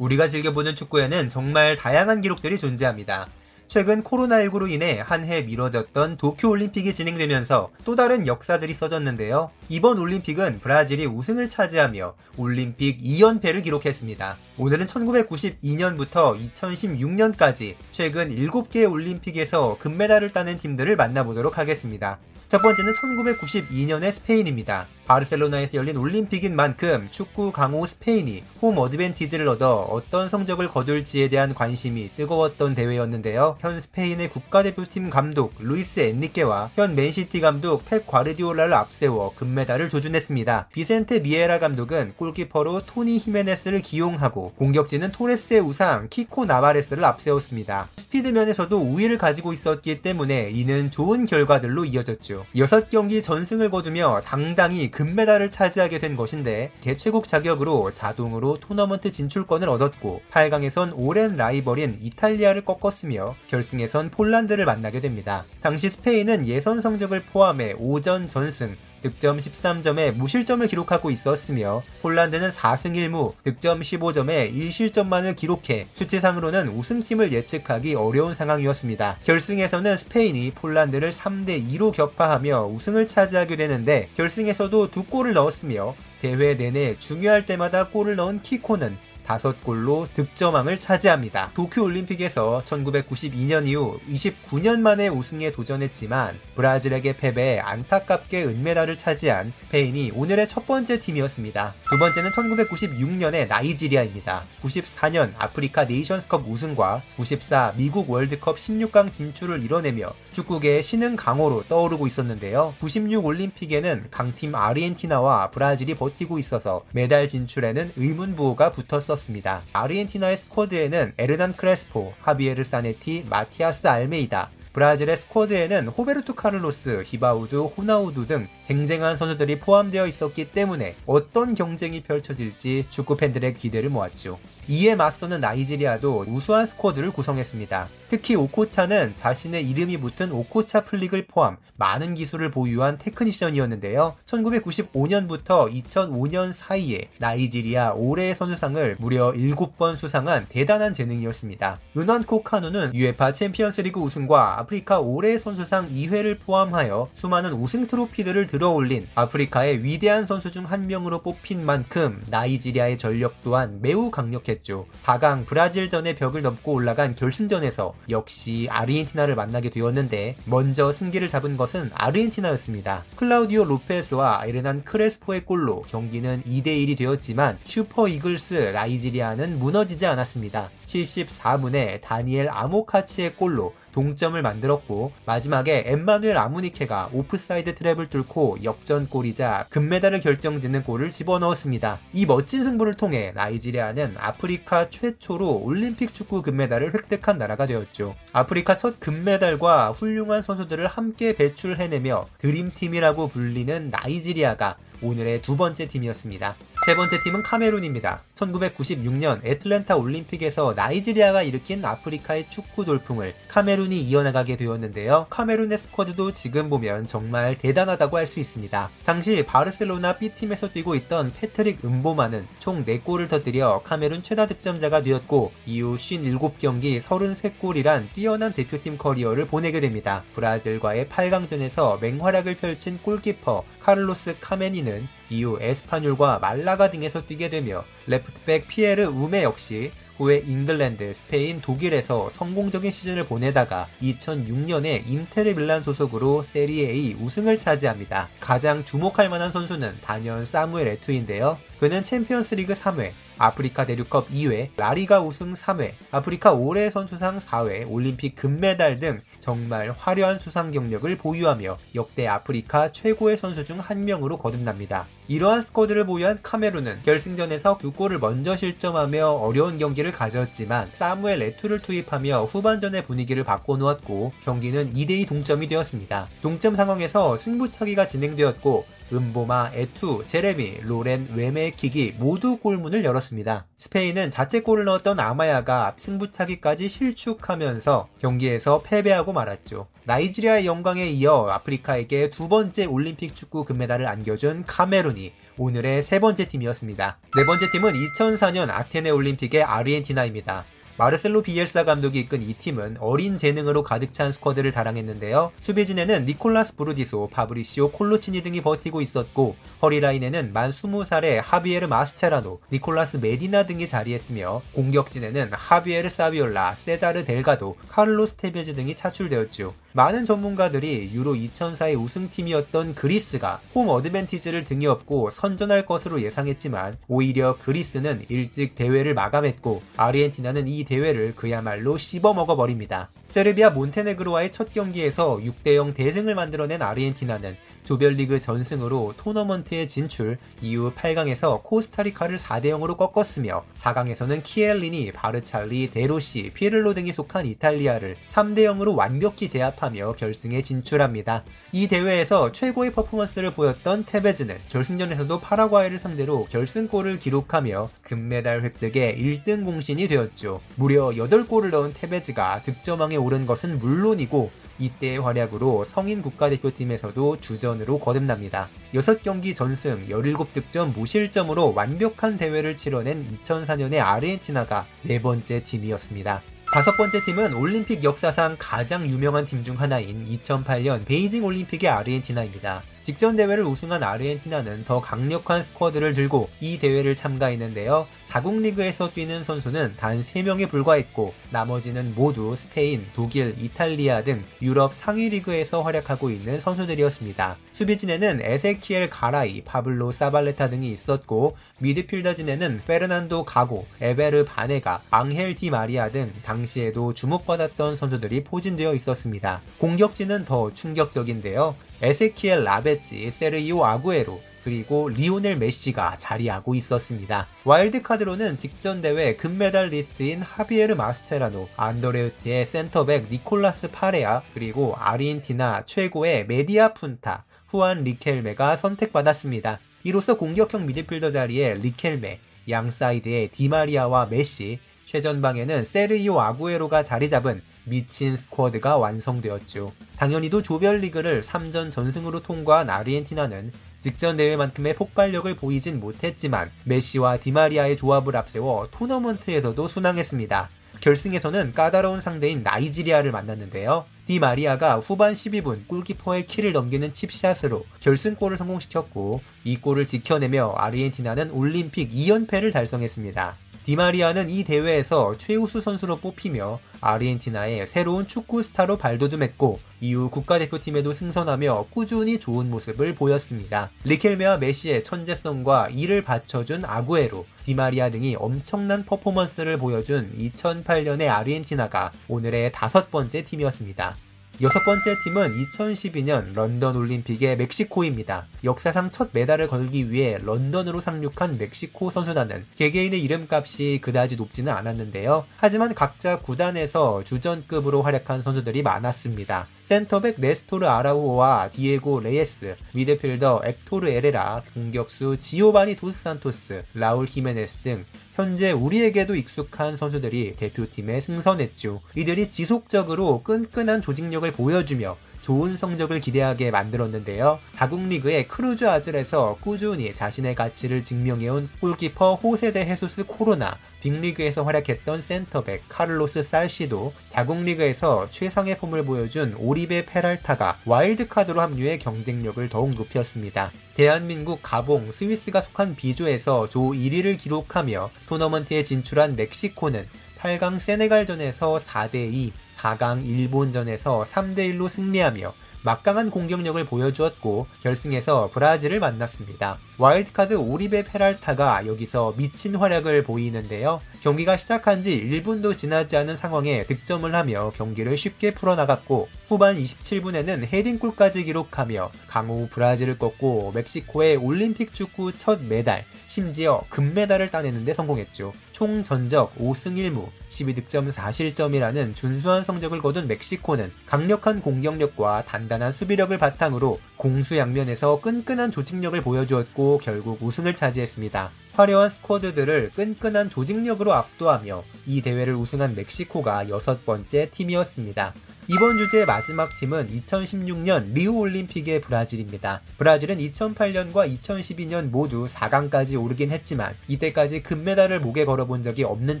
우리가 즐겨보는 축구에는 정말 다양한 기록들이 존재합니다. 최근 코로나19로 인해 한 해 미뤄졌던 도쿄올림픽이 진행되면서 또 다른 역사들이 써졌는데요. 이번 올림픽은 브라질이 우승을 차지하며 올림픽 2연패를 기록했습니다. 오늘은 1992년부터 2016년까지 최근 7개의 올림픽에서 금메달을 따낸 팀들을 만나보도록 하겠습니다. 첫 번째는 1992년의 스페인입니다. 바르셀로나에서 열린 올림픽인 만큼 축구 강호 스페인이 홈 어드밴티지를 얻어 어떤 성적을 거둘지에 대한 관심이 뜨거웠던 대회였는데요. 현 스페인의 국가대표팀 감독 루이스 엔리케와 현 맨시티 감독 펩 과르디올라를 앞세워 금메달을 조준했습니다. 비센테 미에라 감독은 골키퍼로 토니 히메네스를 기용하고 공격진은 토레스의 우상 키코 나바레스를 앞세웠습니다. 스피드면에서도 우위를 가지고 있었기 때문에 이는 좋은 결과들로 이어졌죠. 6경기 전승을 거두며 당당히 금메달을 차지하게 된 것인데 개최국 자격으로 자동으로 토너먼트 진출권을 얻었고 8강에선 오랜 라이벌인 이탈리아를 꺾었으며 결승에선 폴란드를 만나게 됩니다. 당시 스페인은 예선 성적을 포함해 5전 전승, 득점 13점에 무실점을 기록하고 있었으며 폴란드는 4승 1무, 득점 15점에 1실점만을 기록해 수치상으로는 우승팀을 예측하기 어려운 상황이었습니다. 결승에서는 스페인이 폴란드를 3대 2로 격파하며 우승을 차지하게 되는데 결승에서도 두 골을 넣었으며 대회 내내 중요할 때마다 골을 넣은 키코는 5골로 득점왕을 차지합니다. 도쿄올림픽에서 1992년 이후 29년 만에 우승에 도전했지만 브라질에게 패배 안타깝게 은메달을 차지한 스페인이 오늘의 첫 번째 팀이었습니다. 두 번째는 1996년의 나이지리아입니다. 94년 아프리카 네이션스컵 우승과 94 미국 월드컵 16강 진출을 이뤄내며 축구계의 신흥 강호로 떠오르고 있었는데요. 96 올림픽에는 강팀 아르헨티나와 브라질이 버티고 있어서 메달 진출에는 의문부호가 붙었었습니다. 있었습니다. 아르헨티나의 스쿼드에는 에르난 크레스포, 하비에르 사네티, 마티아스 알메이다, 브라질의 스쿼드에는 호베르투 카를로스, 히바우드, 호나우두 등 쟁쟁한 선수들이 포함되어 있었기 때문에 어떤 경쟁이 펼쳐질지 축구 팬들의 기대를 모았죠. 이에 맞서는 나이지리아도 우수한 스쿼드를 구성했습니다. 특히 오코차는 자신의 이름이 붙은 오코차 플릭을 포함 많은 기술을 보유한 테크니션이었는데요. 1995년부터 2005년 사이에 나이지리아 올해의 선수상을 무려 7번 수상한 대단한 재능이었습니다. 은완코 카누는 UEFA 챔피언스리그 우승과 아프리카 올해의 선수상 2회를 포함하여 수많은 우승 트로피들을 들어올린 아프리카의 위대한 선수 중 한 명으로 뽑힌 만큼 나이지리아의 전력 또한 매우 강력했죠. 4강 브라질전의 벽을 넘고 올라간 결승전에서 역시 아르헨티나를 만나게 되었는데 먼저 승기를 잡은 것은 아르헨티나였습니다. 클라우디오 로페스와 에르난 크레스포의 골로 경기는 2대1이 되었지만 슈퍼 이글스 나이지리아는 무너지지 않았습니다. 74분에 다니엘 아모카치의 골로 동점을 만들었고 마지막에 엠마누엘 아무니케가 오프사이드 트랩을 뚫고 역전골이자 금메달을 결정짓는 골을 집어넣었습니다. 이 멋진 승부를 통해 나이지리아는 아프리카 최초로 올림픽 축구 금메달을 획득한 나라가 되었죠. 아프리카 첫 금메달과 훌륭한 선수들을 함께 배출해내며 드림팀이라고 불리는 나이지리아가 오늘의 두 번째 팀이었습니다. 세 번째 팀은 카메룬입니다. 1996년 애틀랜타 올림픽에서 나이지리아가 일으킨 아프리카의 축구 돌풍을 카메룬이 이어나가게 되었는데요. 카메룬의 스쿼드도 지금 보면 정말 대단하다고 할 수 있습니다. 당시 바르셀로나 B팀에서 뛰고 있던 패트릭 음보마는 총 4골을 터뜨려 카메룬 최다 득점자가 되었고 이후 57경기 33골이란 뛰어난 대표팀 커리어를 보내게 됩니다. 브라질과의 8강전에서 맹활약을 펼친 골키퍼 카를로스 카메니는 이후 에스파뇰과 말라가 등에서 뛰게 되며 레프트백 피에르 우메 역시 후에 잉글랜드, 스페인, 독일에서 성공적인 시즌을 보내다가 2006년에 인테르 밀란 소속으로 세리에 우승을 차지합니다. 가장 주목할 만한 선수는 단연 사무엘 에투인데요. 그는 챔피언스리그 3회, 아프리카 대륙컵 2회, 라리가 우승 3회, 아프리카 올해 선수상 4회, 올림픽 금메달 등 정말 화려한 수상 경력을 보유하며 역대 아프리카 최고의 선수 중 한 명으로 거듭납니다. 이러한 스쿼드를 보유한 카메룬은 결승전에서 두 골을 먼저 실점하며 어려운 경기를 가졌지만 사무엘 에투를 투입하며 후반전의 분위기를 바꿔놓았고 경기는 2대2 동점이 되었습니다. 동점 상황에서 승부차기가 진행되었고 음보마, 에투, 제레미, 로렌, 우메의 킥이 모두 골문을 열었습니다. 스페인은 자책골을 넣었던 아마야가 승부차기까지 실축하면서 경기에서 패배하고 말았죠. 나이지리아의 영광에 이어 아프리카에게 두 번째 올림픽 축구 금메달을 안겨준 카메룬이 오늘의 세 번째 팀이었습니다. 네 번째 팀은 2004년 아테네 올림픽의 아르헨티나입니다. 마르셀로 비엘사 감독이 이끈 이 팀은 어린 재능으로 가득 찬 스쿼드를 자랑했는데요. 수비진에는 니콜라스 부르디소, 파브리시오 콜로치니 등이 버티고 있었고 허리라인에는 만 20살의 하비에르 마스체라노, 니콜라스 메디나 등이 자리했으며 공격진에는 하비에르 사비올라, 세자르 델가도, 카를로스 테베즈 등이 차출되었죠. 많은 전문가들이 유로 2004의 우승팀이었던 그리스가 홈 어드밴티지를 등에 업고 선전할 것으로 예상했지만 오히려 그리스는 일찍 대회를 마감했고 아르헨티나는 이 대회를 그야말로 씹어먹어 버립니다. 세르비아 몬테네그로와의 첫 경기에서 6대0 대승을 만들어낸 아르헨티나는 조별리그 전승으로 토너먼트에 진출 이후 8강에서 코스타리카를 4대0으로 꺾었으며 4강에서는 키엘리니, 바르찰리, 데로시, 피를로 등이 속한 이탈리아를 3대0으로 완벽히 제압하며 결승에 진출합니다. 이 대회에서 최고의 퍼포먼스를 보였던 테베즈는 결승전에서도 파라과이를 상대로 결승골을 기록하며 금메달 획득의 1등 공신이 되었죠. 무려 8골을 넣은 테베즈가 득점왕에 오른 것은 물론이고 이때의 활약으로 성인 국가대표팀에서도 주전으로 거듭납니다. 6경기 전승 17득점 무실점으로 완벽한 대회를 치러낸 2004년의 아르헨티나가 네 번째 팀이었습니다. 다섯 번째 팀은 올림픽 역사상 가장 유명한 팀 중 하나인 2008년 베이징 올림픽의 아르헨티나입니다. 직전 대회를 우승한 아르헨티나는 더 강력한 스쿼드를 들고 이 대회를 참가했는데요. 자국 리그에서 뛰는 선수는 단 3명에 불과했고 나머지는 모두 스페인, 독일, 이탈리아 등 유럽 상위 리그에서 활약하고 있는 선수들이었습니다. 수비진에는 에세키엘 가라이, 파블로 사발레타 등이 있었고 미드필더진에는 페르난도 가고, 에베르 바네가, 앙헬 디 마리아 등 당시에도 주목받았던 선수들이 포진되어 있었습니다. 공격진은 더 충격적인데요. 에세키엘 라베치, 세르히오 아구에로, 그리고 리오넬 메시가 자리하고 있었습니다. 와일드카드로는 직전 대회 금메달리스트인 하비에르 마스체라노, 안더레흐트의 센터백 니콜라스 파레하, 그리고 아르헨티나 최고의 media punta, 후안 리켈메가 선택받았습니다. 이로써 공격형 미드필더 자리에 리켈메, 양 사이드에 디마리아와 메시, 최전방에는 세르히오 아구에로가 자리 잡은 미친 스쿼드가 완성되었죠. 당연히도 조별리그를 3전 전승으로 통과한 아르헨티나는 직전 대회만큼의 폭발력을 보이진 못했지만 메시와 디마리아의 조합을 앞세워 토너먼트에서도 순항했습니다. 결승에서는 까다로운 상대인 나이지리아를 만났는데요. 디마리아가 후반 12분 골키퍼의 키를 넘기는 칩샷으로 결승골을 성공시켰고 이 골을 지켜내며 아르헨티나는 올림픽 2연패를 달성했습니다. 디마리아는 이 대회에서 최우수 선수로 뽑히며 아르헨티나의 새로운 축구 스타로 발돋움했고 이후 국가대표팀에도 승선하며 꾸준히 좋은 모습을 보였습니다. 리켈메와 메시의 천재성과 이를 받쳐준 아구에로, 디마리아 등이 엄청난 퍼포먼스를 보여준 2008년의 아르헨티나가 오늘의 다섯 번째 팀이었습니다. 여섯 번째 팀은 2012년 런던 올림픽의 멕시코입니다. 역사상 첫 메달을 걸기 위해 런던으로 상륙한 멕시코 선수단은 개개인의 이름값이 그다지 높지는 않았는데요. 하지만 각자 구단에서 주전급으로 활약한 선수들이 많았습니다. 센터백 네스토르 아라우오와 디에고 레예스, 미드필더 엑토르 에레라, 공격수 지오바니 도스 산토스, 라울 히메네스 등 현재 우리에게도 익숙한 선수들이 대표팀에 승선했죠. 이들이 지속적으로 끈끈한 조직력을 보여주며 좋은 성적을 기대하게 만들었는데요. 자국 리그의 크루스 아술에서 꾸준히 자신의 가치를 증명해온 골키퍼 호세데 헤수스 코로나, 빅리그에서 활약했던 센터백 카를로스 살시도 자국 리그에서 최상의 폼을 보여준 오리베 페랄타가 와일드카드로 합류해 경쟁력을 더욱 높였습니다. 대한민국 가봉 스위스가 속한 B조에서 조 1위를 기록하며 토너먼트에 진출한 멕시코는 8강 세네갈전에서 4대2, 4강 일본전에서 3대1로 승리하며 막강한 공격력을 보여주었고 결승에서 브라질을 만났습니다. 와일드카드 오리베 페랄타가 여기서 미친 활약을 보이는데요. 경기가 시작한 지 1분도 지나지 않은 상황에 득점을 하며 경기를 쉽게 풀어나갔고 후반 27분에는 헤딩골까지 기록하며 강호 브라질을 꺾고 멕시코의 올림픽 축구 첫 메달, 심지어 금메달을 따내는데 성공했죠. 총 전적 5승 1무, 12득점 4실점이라는 준수한 성적을 거둔 멕시코는 강력한 공격력과 단단한 수비력을 바탕으로 공수 양면에서 끈끈한 조직력을 보여주었고 결국 우승을 차지했습니다. 화려한 스쿼드들을 끈끈한 조직력으로 압도하며 이 대회를 우승한 멕시코가 여섯 번째 팀이었습니다. 이번 주제의 마지막 팀은 2016년 리우 올림픽의 브라질입니다. 브라질은 2008년과 2012년 모두 4강까지 오르긴 했지만 이때까지 금메달을 목에 걸어본 적이 없는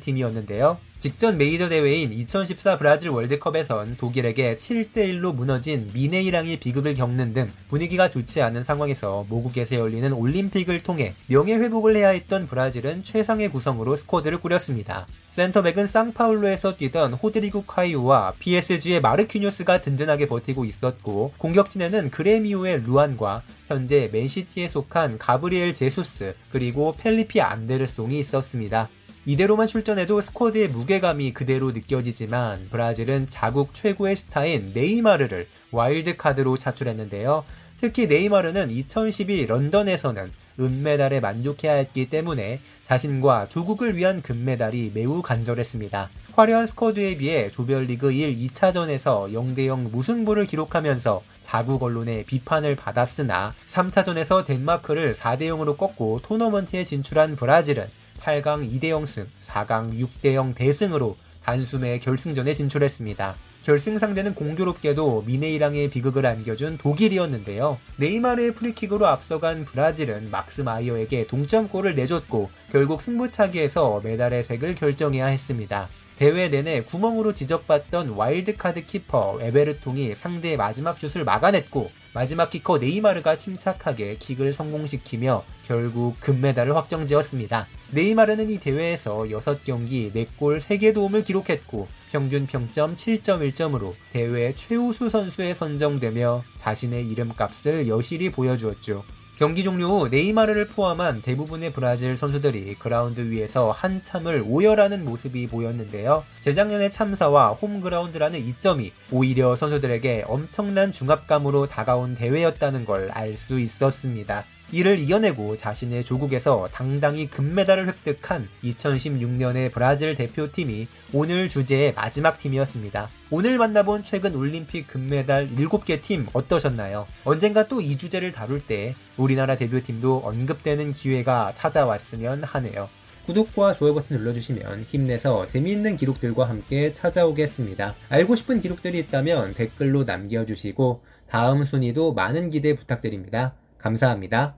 팀이었는데요. 직전 메이저 대회인 2014 브라질 월드컵에선 독일에게 7대1로 무너진 미네이랑의 비극을 겪는 등 분위기가 좋지 않은 상황에서 모국에서 열리는 올림픽을 통해 명예 회복을 해야 했던 브라질은 최상의 구성으로 스쿼드를 꾸렸습니다. 센터백은 상파울루에서 뛰던 호드리구 카이우와 PSG의 마르퀴뉴스가 든든하게 버티고 있었고 공격진에는 그레미우의 루안과 현재 맨시티에 속한 가브리엘 제수스 그리고 펠리피 안데르송이 있었습니다. 이대로만 출전해도 스쿼드의 무게감이 그대로 느껴지지만 브라질은 자국 최고의 스타인 네이마르를 와일드카드로 차출했는데요. 특히 네이마르는 2012 런던에서는 은메달에 만족해야 했기 때문에 자신과 조국을 위한 금메달이 매우 간절했습니다. 화려한 스쿼드에 비해 조별리그 1, 2차전에서 0대0 무승부를 기록하면서 자국 언론의 비판을 받았으나 3차전에서 덴마크를 4대0으로 꺾고 토너먼트에 진출한 브라질은 8강 2대0 승, 4강 6대0 대승으로 단숨에 결승전에 진출했습니다. 결승 상대는 공교롭게도 미네이랑의 비극을 안겨준 독일이었는데요. 네이마르의 프리킥으로 앞서간 브라질은 막스 마이어에게 동점골을 내줬고 결국 승부차기에서 메달의 색을 결정해야 했습니다. 대회 내내 구멍으로 지적받던 와일드카드 키퍼 에베르통이 상대의 마지막 슛을 막아냈고 마지막 키커 네이마르가 침착하게 킥을 성공시키며 결국 금메달을 확정지었습니다. 네이마르는 이 대회에서 6경기 4골 3개 도움을 기록했고 평균 평점 7.1점으로 대회 최우수 선수에 선정되며 자신의 이름값을 여실히 보여주었죠. 경기 종료 후 네이마르를 포함한 대부분의 브라질 선수들이 그라운드 위에서 한참을 오열하는 모습이 보였는데요. 재작년의 참사와 홈그라운드라는 이점이 오히려 선수들에게 엄청난 중압감으로 다가온 대회였다는 걸 알 수 있었습니다. 이를 이겨내고 자신의 조국에서 당당히 금메달을 획득한 2016년의 브라질 대표팀이 오늘 주제의 마지막 팀이었습니다. 오늘 만나본 최근 올림픽 금메달 7개 팀 어떠셨나요? 언젠가 또 이 주제를 다룰 때 우리나라 대표팀도 언급되는 기회가 찾아왔으면 하네요. 구독과 좋아요 버튼 눌러주시면 힘내서 재미있는 기록들과 함께 찾아오겠습니다. 알고 싶은 기록들이 있다면 댓글로 남겨주시고 다음 순위도 많은 기대 부탁드립니다. 감사합니다.